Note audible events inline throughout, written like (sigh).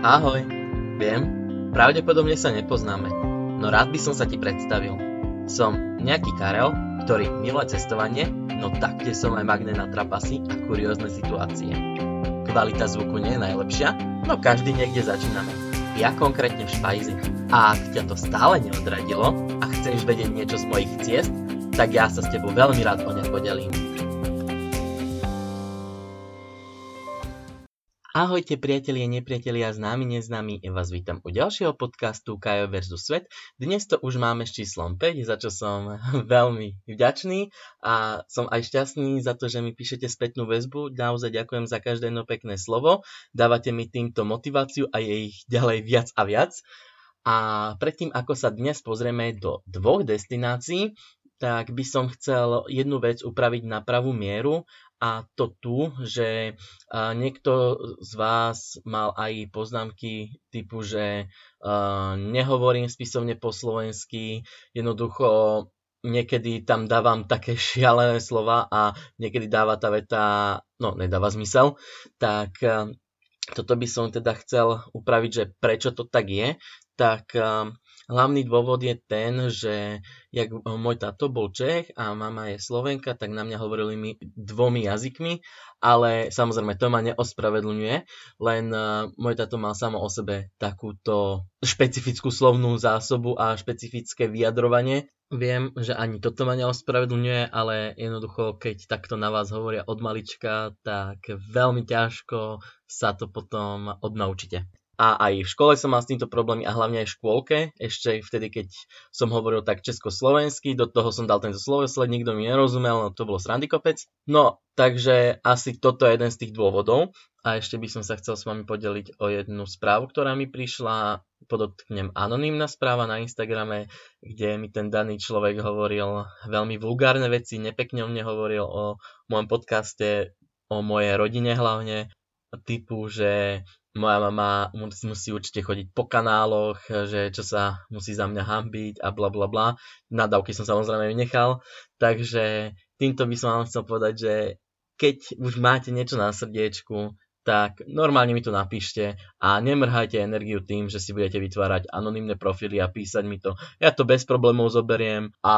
Ahoj, viem, pravdepodobne sa nepoznáme, no rád by som sa ti predstavil. Som nejaký Karel, ktorý miluje cestovanie, no taktiež som aj magnet na trapasy a kuriózne situácie. Kvalita zvuku nie je najlepšia, no každý niekde začíname. Ja konkrétne v Špajzi. A ak ťa to stále neodradilo a chceš vedieť niečo z mojich ciest, tak ja sa s tebou veľmi rád o ne podelím. Ahojte priatelia, nepriatelia, známi, neznámi, ja vás vítam u ďalšieho podcastu Kajo vs. Svet. Dnes to už máme s číslom 5, za čo som (laughs) veľmi vďačný a som aj šťastný za to, že mi píšete spätnú väzbu. Naozaj ďakujem za každé jedno pekné slovo, dávate mi týmto motiváciu a je ich ďalej viac a viac. A predtým, ako sa dnes pozrieme do dvoch destinácií, tak by som chcel jednu vec upraviť na pravú mieru a to tu, že niekto z vás mal aj poznámky typu, že nehovorím spisovne po slovensky, jednoducho niekedy tam dávam také (laughs) šialené slova a niekedy dáva tá veta, no nedáva zmysel, tak toto by som teda chcel upraviť, že prečo to tak je, tak Hlavný dôvod je ten, že jak môj táto bol Čech a mama je Slovenka, tak na mňa hovorili mi dvomi jazykmi, ale samozrejme to ma neospravedlňuje, len uh, môj táto mal samo o sebe takúto špecifickú slovnú zásobu a špecifické vyjadrovanie. Viem, že ani toto ma neospravedlňuje, ale jednoducho, keď takto na vás hovoria od malička, tak veľmi ťažko sa to potom odnaučite a aj v škole som mal s týmto problémy a hlavne aj v škôlke, ešte vtedy, keď som hovoril tak československy, do toho som dal tento slovesled, nikto mi nerozumel, no to bolo srandy kopec. No, takže asi toto je jeden z tých dôvodov. A ešte by som sa chcel s vami podeliť o jednu správu, ktorá mi prišla, podotknem anonymná správa na Instagrame, kde mi ten daný človek hovoril veľmi vulgárne veci, nepekne o mne hovoril o mojom podcaste, o mojej rodine hlavne, typu, že moja mama musí, určite chodiť po kanáloch, že čo sa musí za mňa hambiť a bla bla bla. Nadávky som samozrejme vynechal, takže týmto by som vám chcel povedať, že keď už máte niečo na srdiečku, tak normálne mi to napíšte a nemrhajte energiu tým, že si budete vytvárať anonymné profily a písať mi to. Ja to bez problémov zoberiem a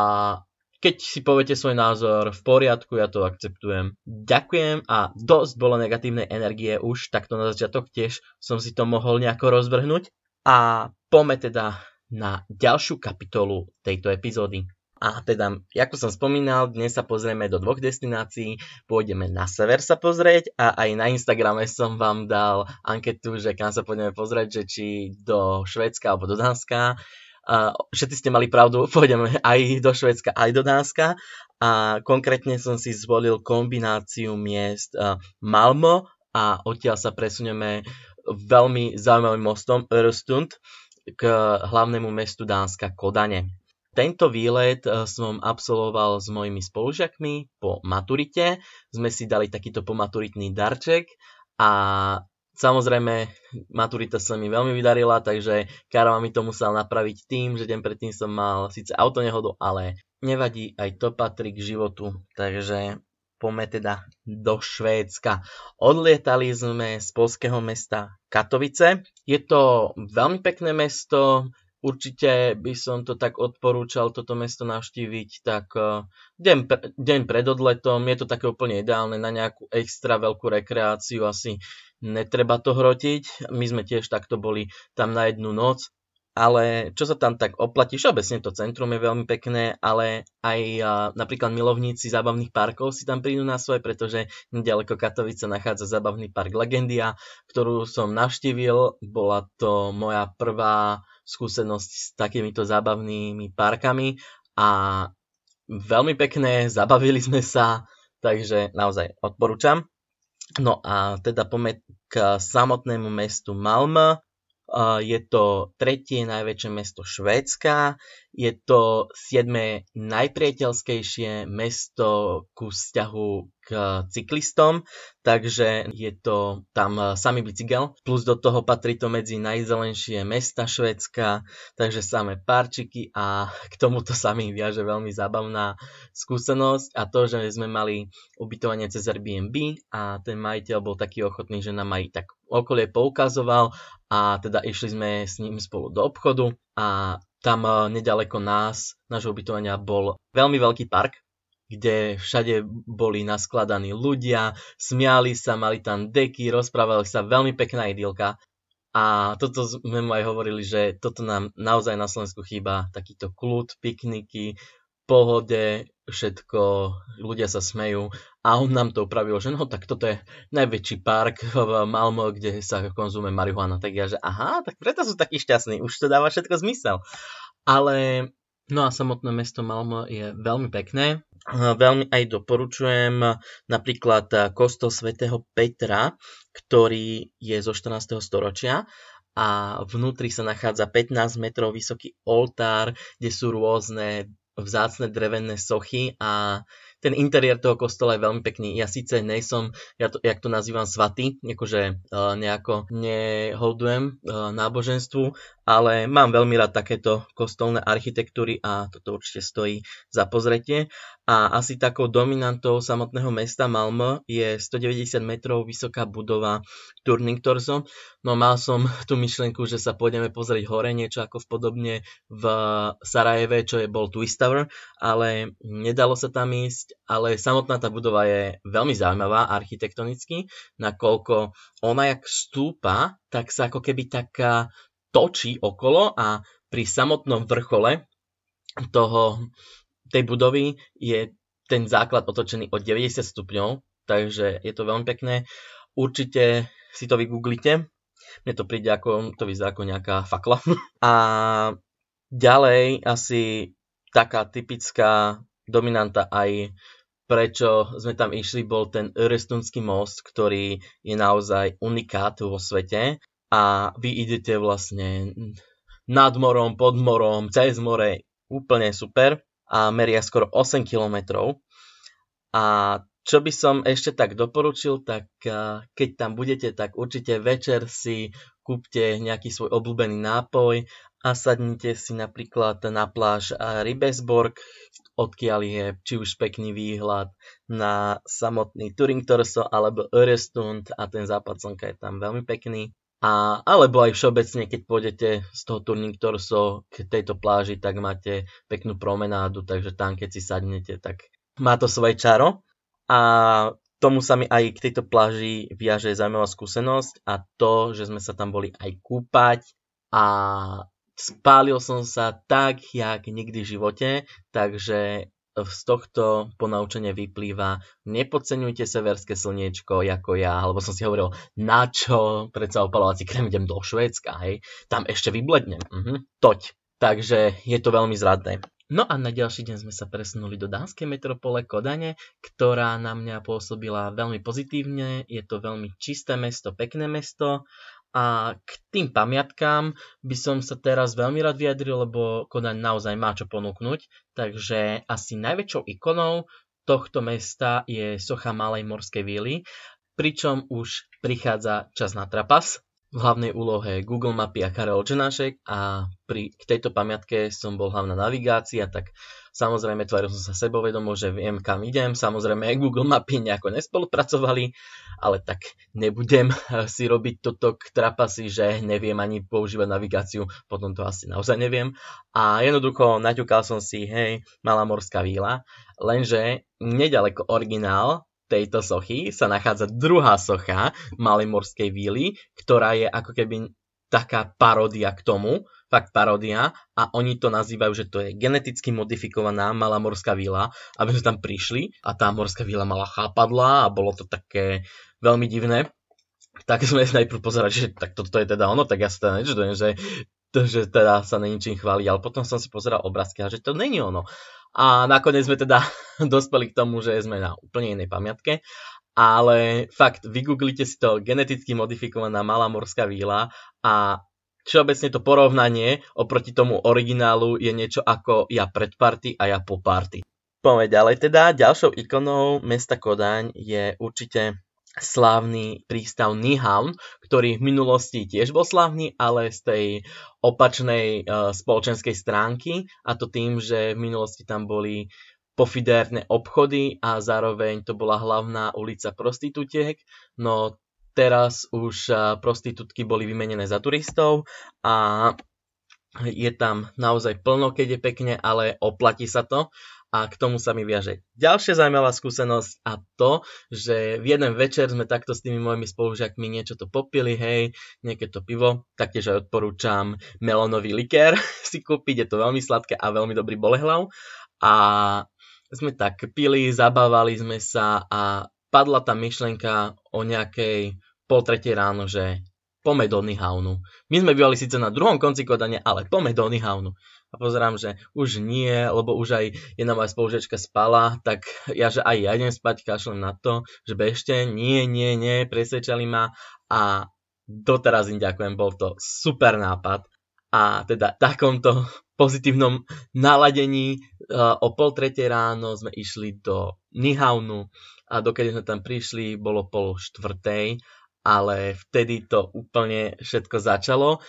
keď si poviete svoj názor, v poriadku, ja to akceptujem. Ďakujem a dosť bolo negatívnej energie už, takto na začiatok tiež som si to mohol nejako rozvrhnúť. A poďme teda na ďalšiu kapitolu tejto epizódy. A teda, ako som spomínal, dnes sa pozrieme do dvoch destinácií. Pôjdeme na sever sa pozrieť a aj na Instagrame som vám dal anketu, že kam sa pôjdeme pozrieť, že či do Švedska alebo do Dánska. A všetci ste mali pravdu, (laughs) pôjdeme aj do Švedska, aj do Dánska. A konkrétne som si zvolil kombináciu miest Malmo a odtiaľ sa presunieme veľmi zaujímavým mostom Öresund k hlavnému mestu Dánska Kodane. Tento výlet som absolvoval s mojimi spolužiakmi po maturite. Sme si dali takýto pomaturitný darček a Samozrejme, maturita sa mi veľmi vydarila, takže Karma mi to musel napraviť tým, že deň predtým som mal síce autonehodu, ale nevadí, aj to patrí k životu. Takže poďme teda do Švédska. Odlietali sme z polského mesta Katovice. Je to veľmi pekné mesto, určite by som to tak odporúčal toto mesto navštíviť tak uh, deň, deň pred odletom. Je to také úplne ideálne na nejakú extra veľkú rekreáciu, asi netreba to hrotiť. My sme tiež takto boli tam na jednu noc. Ale čo sa tam tak oplatí, všeobecne to centrum je veľmi pekné, ale aj uh, napríklad milovníci zábavných parkov si tam prídu na svoje, pretože nedaleko Katovice nachádza zábavný park Legendia, ktorú som navštívil. Bola to moja prvá skúsenosť s takýmito zábavnými parkami a veľmi pekné, zabavili sme sa, takže naozaj odporúčam. No a teda poďme k samotnému mestu Malmö. Je to tretie najväčšie mesto Švédska, je to siedme najpriateľskejšie mesto ku vzťahu k cyklistom, takže je to tam samý bicykel, plus do toho patrí to medzi najzelenšie mesta Švédska, takže samé parčiky a k tomuto sa mi viaže veľmi zábavná skúsenosť. A to, že sme mali ubytovanie cez Airbnb a ten majiteľ bol taký ochotný, že nám aj tak okolie poukazoval a teda išli sme s ním spolu do obchodu a tam eh, nedaleko nás, nášho ubytovania, bol veľmi veľký park, kde všade boli naskladaní ľudia, smiali sa, mali tam deky, rozprávali sa, veľmi pekná idylka. A toto sme mu aj hovorili, že toto nám naozaj na Slovensku chýba, takýto kľud, pikniky, pohode, všetko, ľudia sa smejú a on nám to upravil, že no tak toto je najväčší park v Malmo, kde sa konzumuje marihuana. Tak ja, že aha, tak preto sú takí šťastní, už to dáva všetko zmysel. Ale no a samotné mesto Malmo je veľmi pekné, veľmi aj doporučujem napríklad kostol svätého Petra, ktorý je zo 14. storočia a vnútri sa nachádza 15 metrov vysoký oltár, kde sú rôzne vzácne drevené sochy a ten interiér toho kostola je veľmi pekný. Ja síce nejsom, ja to, jak to nazývam, svatý, akože uh, nejako neholdujem uh, náboženstvu, ale mám veľmi rád takéto kostolné architektúry a toto určite stojí za pozretie. A asi takou dominantou samotného mesta Malmö je 190 metrov vysoká budova Turning Torso. No mal som (laughs) tú myšlienku, že sa pôjdeme pozrieť hore niečo ako v podobne v Sarajeve, čo je bol Twist Tower, ale nedalo sa tam ísť ale samotná tá budova je veľmi zaujímavá architektonicky, nakoľko ona jak stúpa, tak sa ako keby taká točí okolo a pri samotnom vrchole toho, tej budovy je ten základ otočený o 90 stupňov, takže je to veľmi pekné. Určite si to vygooglite. Mne to príde ako, to vyzerá ako nejaká fakla. (laughs) A ďalej asi taká typická dominanta aj prečo sme tam išli, bol ten Örestunský most, ktorý je naozaj unikát vo svete a vy idete vlastne nad morom, pod morom, cez more, úplne super a meria skoro 8 kilometrov. A čo by som ešte tak doporučil, tak keď tam budete, tak určite večer si kúpte nejaký svoj obľúbený nápoj a sadnite si napríklad na pláž Ribesborg, odkiaľ je či už pekný výhľad na samotný Turing Torso alebo Örestund a ten západ slnka je tam veľmi pekný. A, alebo aj všeobecne, keď pôjdete z toho Turning Torso k tejto pláži, tak máte peknú promenádu, takže tam keď si sadnete, tak má to svoje čaro. A tomu sa mi aj k tejto pláži viaže zaujímavá skúsenosť a to, že sme sa tam boli aj kúpať a spálil som sa tak, jak nikdy v živote, takže z tohto ponaučenia vyplýva, nepodceňujte severské slniečko ako ja, alebo som si hovoril, na čo predsa opalovací krém idem do Švédska, hej, tam ešte vyblednem, mhm, toť. Takže je to veľmi zradné. No a na ďalší deň sme sa presunuli do dánskej metropole Kodane, ktorá na mňa pôsobila veľmi pozitívne. Je to veľmi čisté mesto, pekné mesto a k tým pamiatkám by som sa teraz veľmi rád vyjadril, lebo Kodaň naozaj má čo ponúknuť. Takže asi najväčšou ikonou tohto mesta je socha Malej morskej víly, pričom už prichádza čas na trapas. V hlavnej úlohe Google mapy a Karel Čenášek a pri, k tejto pamiatke som bol hlavná navigácia, tak samozrejme tváril som sa sebovedomo, že viem kam idem, samozrejme Google mapy nejako nespolupracovali, ale tak nebudem (laughs) si robiť toto k trapasi, že neviem ani používať navigáciu, potom to asi naozaj neviem. A jednoducho naťukal som si, hej, malá morská víla, lenže nedaleko originál tejto sochy sa nachádza druhá socha malej morskej víly, ktorá je ako keby taká paródia k tomu, fakt paródia a oni to nazývajú, že to je geneticky modifikovaná malá morská víla, aby sme tam prišli a tá morská víla mala chápadla a bolo to také veľmi divné. Tak sme najprv pozerali, že tak toto je teda ono, tak ja sa teda nečudujem, že, že teda sa není čím chváliť, ale potom som si pozeral obrázky a že to není ono. A nakoniec sme teda (laughs) dospeli k tomu, že sme na úplne inej pamiatke. Ale fakt, vygooglite si to geneticky modifikovaná malá morská víla a všeobecne to porovnanie oproti tomu originálu je niečo ako ja pred party a ja po party. Poďme ďalej teda. Ďalšou ikonou mesta Kodaň je určite slávny prístav Nihavn, ktorý v minulosti tiež bol slávny, ale z tej opačnej uh, spoločenskej stránky a to tým, že v minulosti tam boli pofidérne obchody a zároveň to bola hlavná ulica prostitútiek. No teraz už prostitútky boli vymenené za turistov a je tam naozaj plno, keď je pekne, ale oplatí sa to a k tomu sa mi viaže ďalšia zaujímavá skúsenosť a to, že v jeden večer sme takto s tými mojimi spolužiakmi niečo to popili, hej, nejaké to pivo, taktiež aj odporúčam melónový likér (laughs) si kúpiť, je to veľmi sladké a veľmi dobrý bolehlav. A sme tak pili, zabávali sme sa a padla tá myšlenka o nejakej pol tretej ráno, že poďme do Nihaunu. My sme bývali síce na druhom konci Kodane, ale poďme do Nihaunu a pozerám, že už nie, lebo už aj jedna moja spolužiačka spala, tak ja, že aj ja idem spať, kašlem na to, že bežte, nie, nie, nie, presvedčali ma a doteraz im ďakujem, bol to super nápad. A teda takomto pozitívnom naladení uh, o pol tretej ráno sme išli do Nihaunu a dokedy sme tam prišli, bolo pol štvrtej, ale vtedy to úplne všetko začalo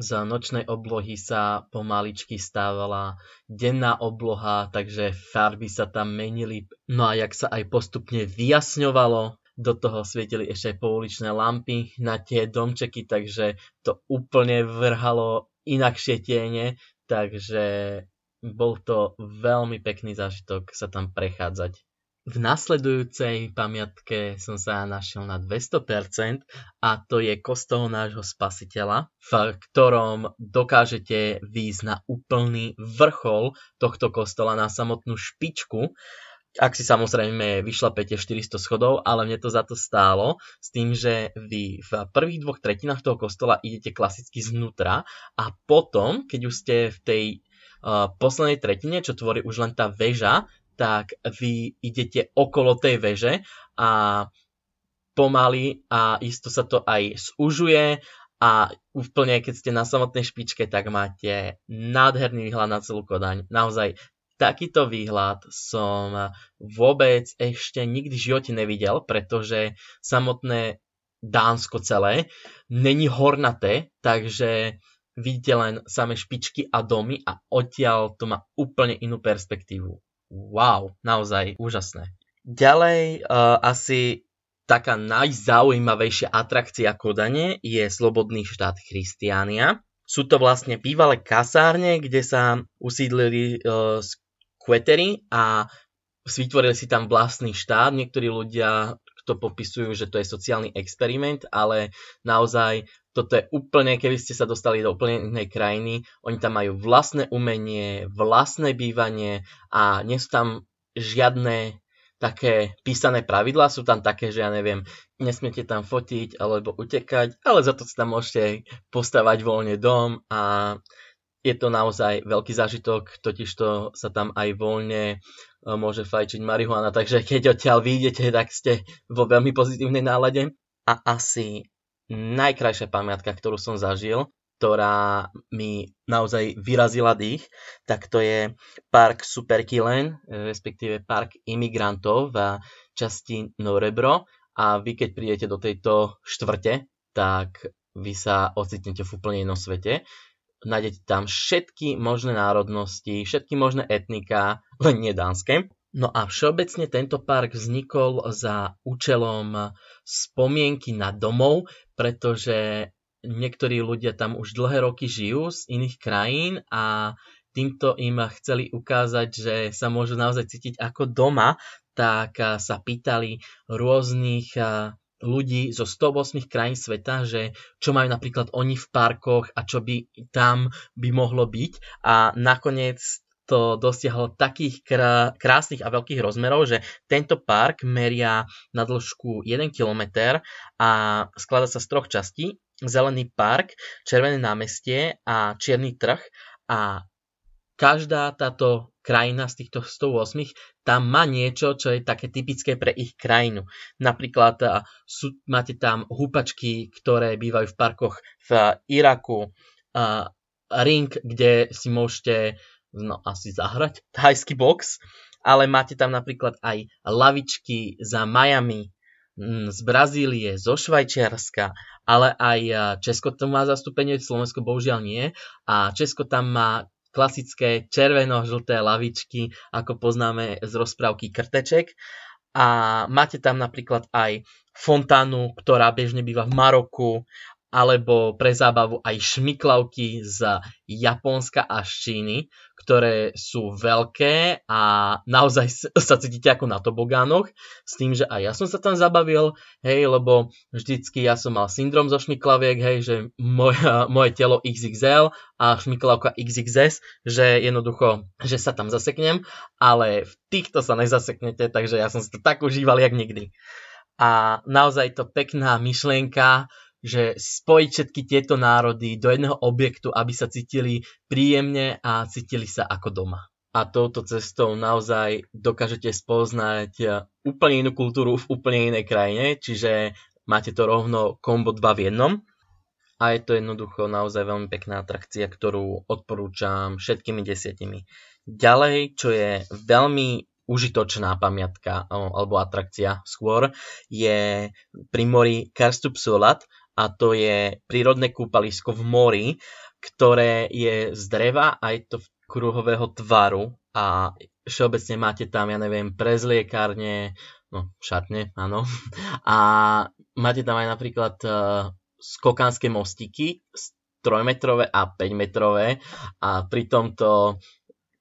z nočnej oblohy sa pomaličky stávala denná obloha, takže farby sa tam menili. No a jak sa aj postupne vyjasňovalo, do toho svietili ešte aj pouličné lampy na tie domčeky, takže to úplne vrhalo inakšie tiene, takže bol to veľmi pekný zážitok sa tam prechádzať. V nasledujúcej pamiatke som sa našiel na 200% a to je kostol nášho spasiteľa, v ktorom dokážete výjsť na úplný vrchol tohto kostola, na samotnú špičku. Ak si samozrejme vyšlapete 400 schodov, ale mne to za to stálo, s tým, že vy v prvých dvoch tretinách toho kostola idete klasicky znútra a potom, keď už ste v tej uh, poslednej tretine, čo tvorí už len tá väža, tak vy idete okolo tej veže a pomaly a isto sa to aj zúžuje a úplne keď ste na samotnej špičke, tak máte nádherný výhľad na celú Kodaň. Naozaj takýto výhľad som vôbec ešte nikdy v živote nevidel, pretože samotné Dánsko celé není hornaté, takže vidíte len samé špičky a domy a odtiaľ to má úplne inú perspektívu wow, naozaj úžasné. Ďalej uh, asi taká najzaujímavejšia atrakcia Kodane je Slobodný štát Christiania. Sú to vlastne bývalé kasárne, kde sa usídlili uh, skvetery a vytvorili si tam vlastný štát. Niektorí ľudia to popisujú, že to je sociálny experiment, ale naozaj toto je úplne, keby ste sa dostali do úplne inej krajiny, oni tam majú vlastné umenie, vlastné bývanie a nie sú tam žiadne také písané pravidlá, sú tam také, že ja neviem, nesmiete tam fotiť alebo utekať, ale za to si tam môžete postavať voľne dom a je to naozaj veľký zážitok, totižto sa tam aj voľne e, môže fajčiť marihuana, takže keď odtiaľ vyjdete, tak ste vo veľmi pozitívnej nálade. A asi najkrajšia pamiatka, ktorú som zažil, ktorá mi naozaj vyrazila dých, tak to je park Superkilen, respektíve park imigrantov v časti Norebro a vy keď prídete do tejto štvrte, tak vy sa ocitnete v úplne inom svete. Nájdete tam všetky možné národnosti, všetky možné etnika, len nie dánske. No a všeobecne tento park vznikol za účelom spomienky na domov, pretože niektorí ľudia tam už dlhé roky žijú z iných krajín a týmto im chceli ukázať, že sa môžu naozaj cítiť ako doma, tak sa pýtali rôznych ľudí zo 108 krajín sveta, že čo majú napríklad oni v parkoch a čo by tam by mohlo byť. A nakoniec to dosiahlo takých krásnych a veľkých rozmerov, že tento park meria na dĺžku 1 km a sklada sa z troch častí. Zelený park, červené námestie a čierny trh a každá táto krajina z týchto 108 tam má niečo, čo je také typické pre ich krajinu. Napríklad sú, máte tam húpačky, ktoré bývajú v parkoch v Iraku, ring, kde si môžete no asi zahrať, (laughs) thajský box, ale máte tam napríklad aj lavičky za Miami, mm, z Brazílie, zo Švajčiarska, ale aj Česko tam má zastúpenie, Slovensko bohužiaľ nie. A Česko tam má klasické červeno-žlté lavičky, ako poznáme z rozprávky Krteček. a máte tam napríklad aj fontánu, ktorá bežne býva v Maroku, alebo pre zábavu aj šmiklavky z Japonska a z Číny, ktoré sú veľké a naozaj sa cítite ako na tobogánoch, s tým, že aj ja som sa tam zabavil, hej, lebo vždycky ja som mal syndrom zo šmiklaviek, hej, že moje, moje telo XXL a šmiklavka XXS, že jednoducho, že sa tam zaseknem, ale v týchto sa nezaseknete, takže ja som si to tak užíval, jak nikdy. A naozaj to pekná myšlienka, že spojiť všetky tieto národy do jedného objektu, aby sa cítili príjemne a cítili sa ako doma. A touto cestou naozaj dokážete spoznať eh, úplne inú kultúru v úplne inej krajine, čiže máte to rovno kombo 2 v jednom. A je to jednoducho naozaj veľmi pekná atrakcia, ktorú odporúčam všetkými desiatimi. Ďalej, čo je veľmi užitočná pamiatka alebo atrakcia skôr, je pri mori Karstup Solat, a to je prírodné kúpalisko v mori, ktoré je z dreva a je to kruhového tvaru. A všeobecne máte tam, ja neviem, prezliekárne, no šatne, áno, (laughs) a máte tam aj napríklad uh, skokánske mostiky, trojmetrové a 5 metrové a pri tomto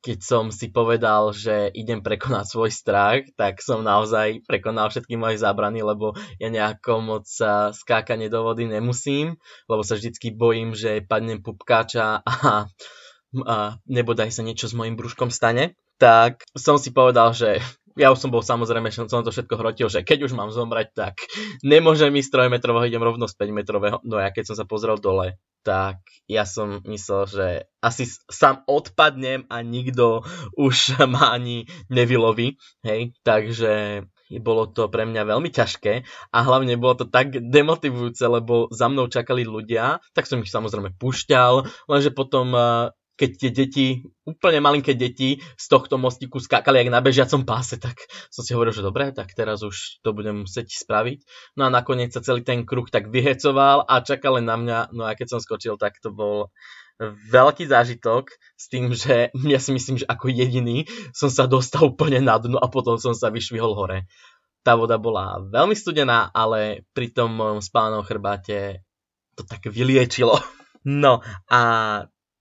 keď som si povedal, že idem prekonať svoj strach, tak som naozaj prekonal všetky moje zábrany, lebo ja nejako moc skákanie do vody nemusím, lebo sa vždycky bojím, že padnem pupkáča a, a nebodaj sa niečo s mojim brúškom stane. Tak som si povedal, že ja už som bol samozrejme, že som to všetko hrotil, že keď už mám zomrať, tak nemôžem ísť 3 metrového, idem rovno z 5 metrového. No ja keď som sa pozrel dole, tak ja som myslel, že asi sám odpadnem a nikto už ma ani nevyloví, hej, takže bolo to pre mňa veľmi ťažké a hlavne bolo to tak demotivujúce, lebo za mnou čakali ľudia, tak som ich samozrejme pušťal, lenže potom keď tie deti, úplne malinké deti z tohto mostiku skákali jak na bežiacom páse, tak som si hovoril, že dobre, tak teraz už to budem musieť spraviť. No a nakoniec sa celý ten kruh tak vyhecoval a čakal len na mňa, no a keď som skočil, tak to bol veľký zážitok s tým, že ja si myslím, že ako jediný som sa dostal úplne na dno a potom som sa vyšvihol hore. Tá voda bola veľmi studená, ale pri tom spánom chrbáte to tak vyliečilo. (laughs) No a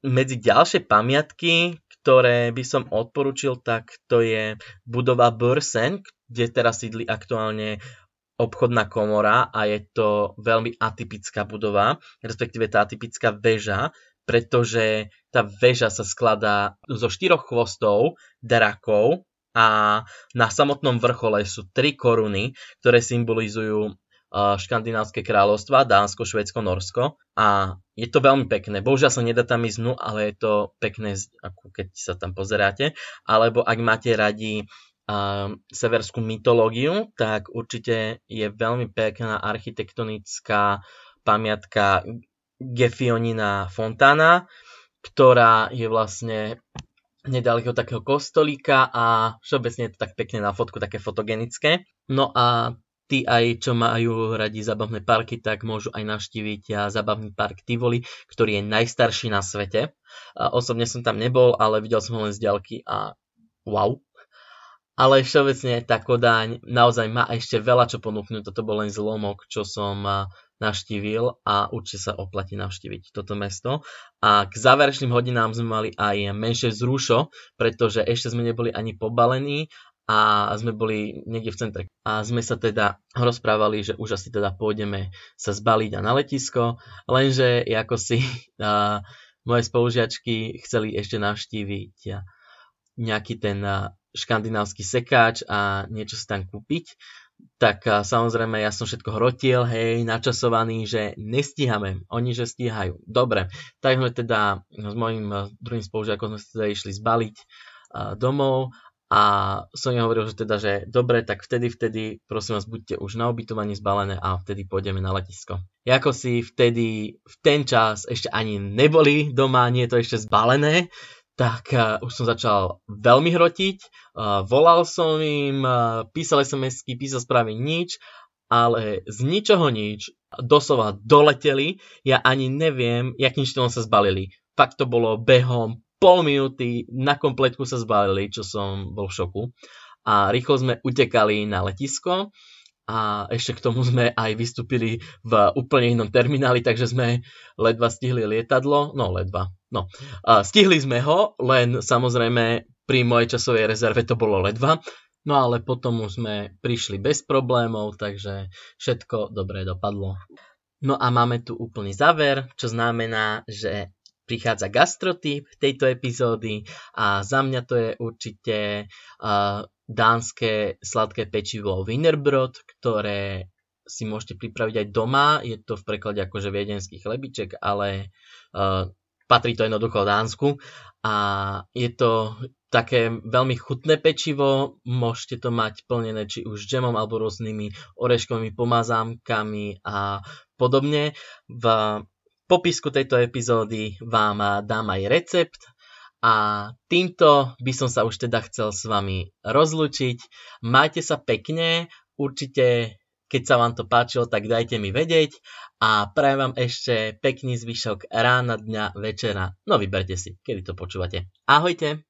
medzi ďalšie pamiatky, ktoré by som odporučil, tak to je budova Börsen, kde teraz sídli aktuálne obchodná komora a je to veľmi atypická budova, respektíve tá atypická väža, pretože tá väža sa skladá zo štyroch chvostov, drakov a na samotnom vrchole sú tri koruny, ktoré symbolizujú škandinávske kráľovstva, Dánsko, Švedsko, Norsko a je to veľmi pekné. Bohužiaľ sa nedá tam ísť dnu, ale je to pekné, ako keď sa tam pozeráte. Alebo ak máte radi uh, severskú mytológiu, tak určite je veľmi pekná architektonická pamiatka Gefionina Fontana, ktorá je vlastne nedaleko takého kostolíka a všeobecne je to tak pekne na fotku, také fotogenické. No a tí aj, čo majú radi zabavné parky, tak môžu aj navštíviť zabavný park Tivoli, ktorý je najstarší na svete. A osobne som tam nebol, ale videl som ho len z ďalky a wow. Ale všeobecne tá Kodáň naozaj má ešte veľa čo ponúknuť. Toto bol len zlomok, čo som navštívil a určite sa oplatí navštíviť toto mesto. A k záverečným hodinám sme mali aj menšie zrušo, pretože ešte sme neboli ani pobalení a sme boli niekde v centre. A sme sa teda rozprávali, že už asi teda pôjdeme sa zbaliť a na letisko, lenže ako si (laughs) a, moje spolužiačky chceli ešte navštíviť nejaký ten a, škandinávsky sekáč a niečo si tam kúpiť, tak a, samozrejme ja som všetko hrotil, hej, načasovaný, že nestíhame, oni že stíhajú. Dobre, tak sme teda s mojim druhým spolužiakom sme sa teda išli zbaliť domov a im hovoril, že teda, že dobre, tak vtedy, vtedy, prosím vás, buďte už na ubytovaní zbalené a vtedy pôjdeme na letisko. Jako si vtedy, v ten čas ešte ani neboli doma, nie je to ešte zbalené, tak uh, už som začal veľmi hrotiť, uh, volal som im, uh, písal SMS-ky, písal správy nič, ale z ničoho nič, doslova doleteli, ja ani neviem, jakým štýlom sa zbalili. Fakt to bolo behom pol minúty na kompletku sa zbalili, čo som bol v šoku. a rýchlo sme utekali na letisko a ešte k tomu sme aj vystúpili v úplne inom termináli, takže sme ledva stihli lietadlo, no ledva, no. Stihli sme ho, len samozrejme pri mojej časovej rezerve to bolo ledva, no ale potom už sme prišli bez problémov, takže všetko dobre dopadlo. No a máme tu úplný záver, čo znamená, že prichádza gastrotyp tejto epizódy a za mňa to je určite uh, dánske sladké pečivo Wienerbrot, ktoré si môžete pripraviť aj doma. Je to v preklade akože viedenský chlebiček, ale uh, patrí to jednoducho Dánsku. A je to také veľmi chutné pečivo, môžete to mať plnené či už džemom alebo rôznymi oreškovými pomazámkami a podobne. V popisku tejto epizódy vám dám aj recept a týmto by som sa už teda chcel s vami rozlučiť. Majte sa pekne, určite keď sa vám to páčilo, tak dajte mi vedieť a prajem vám ešte pekný zvyšok rána, dňa, večera. No vyberte si, kedy to počúvate. Ahojte!